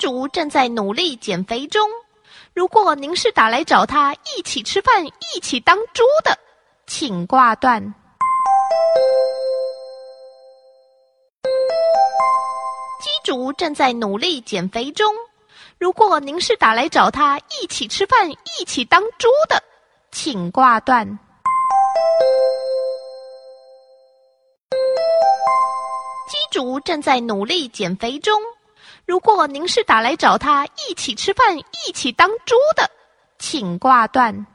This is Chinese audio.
主正在努力减肥中。如果您是打来找他一起吃饭、一起当猪的，请挂断。鸡主正在努力减肥中。如果您是打来找他一起吃饭、一起当猪的，请挂断。鸡主正在努力减肥中。如果您是打来找他一起吃饭、一起当猪的，请挂断。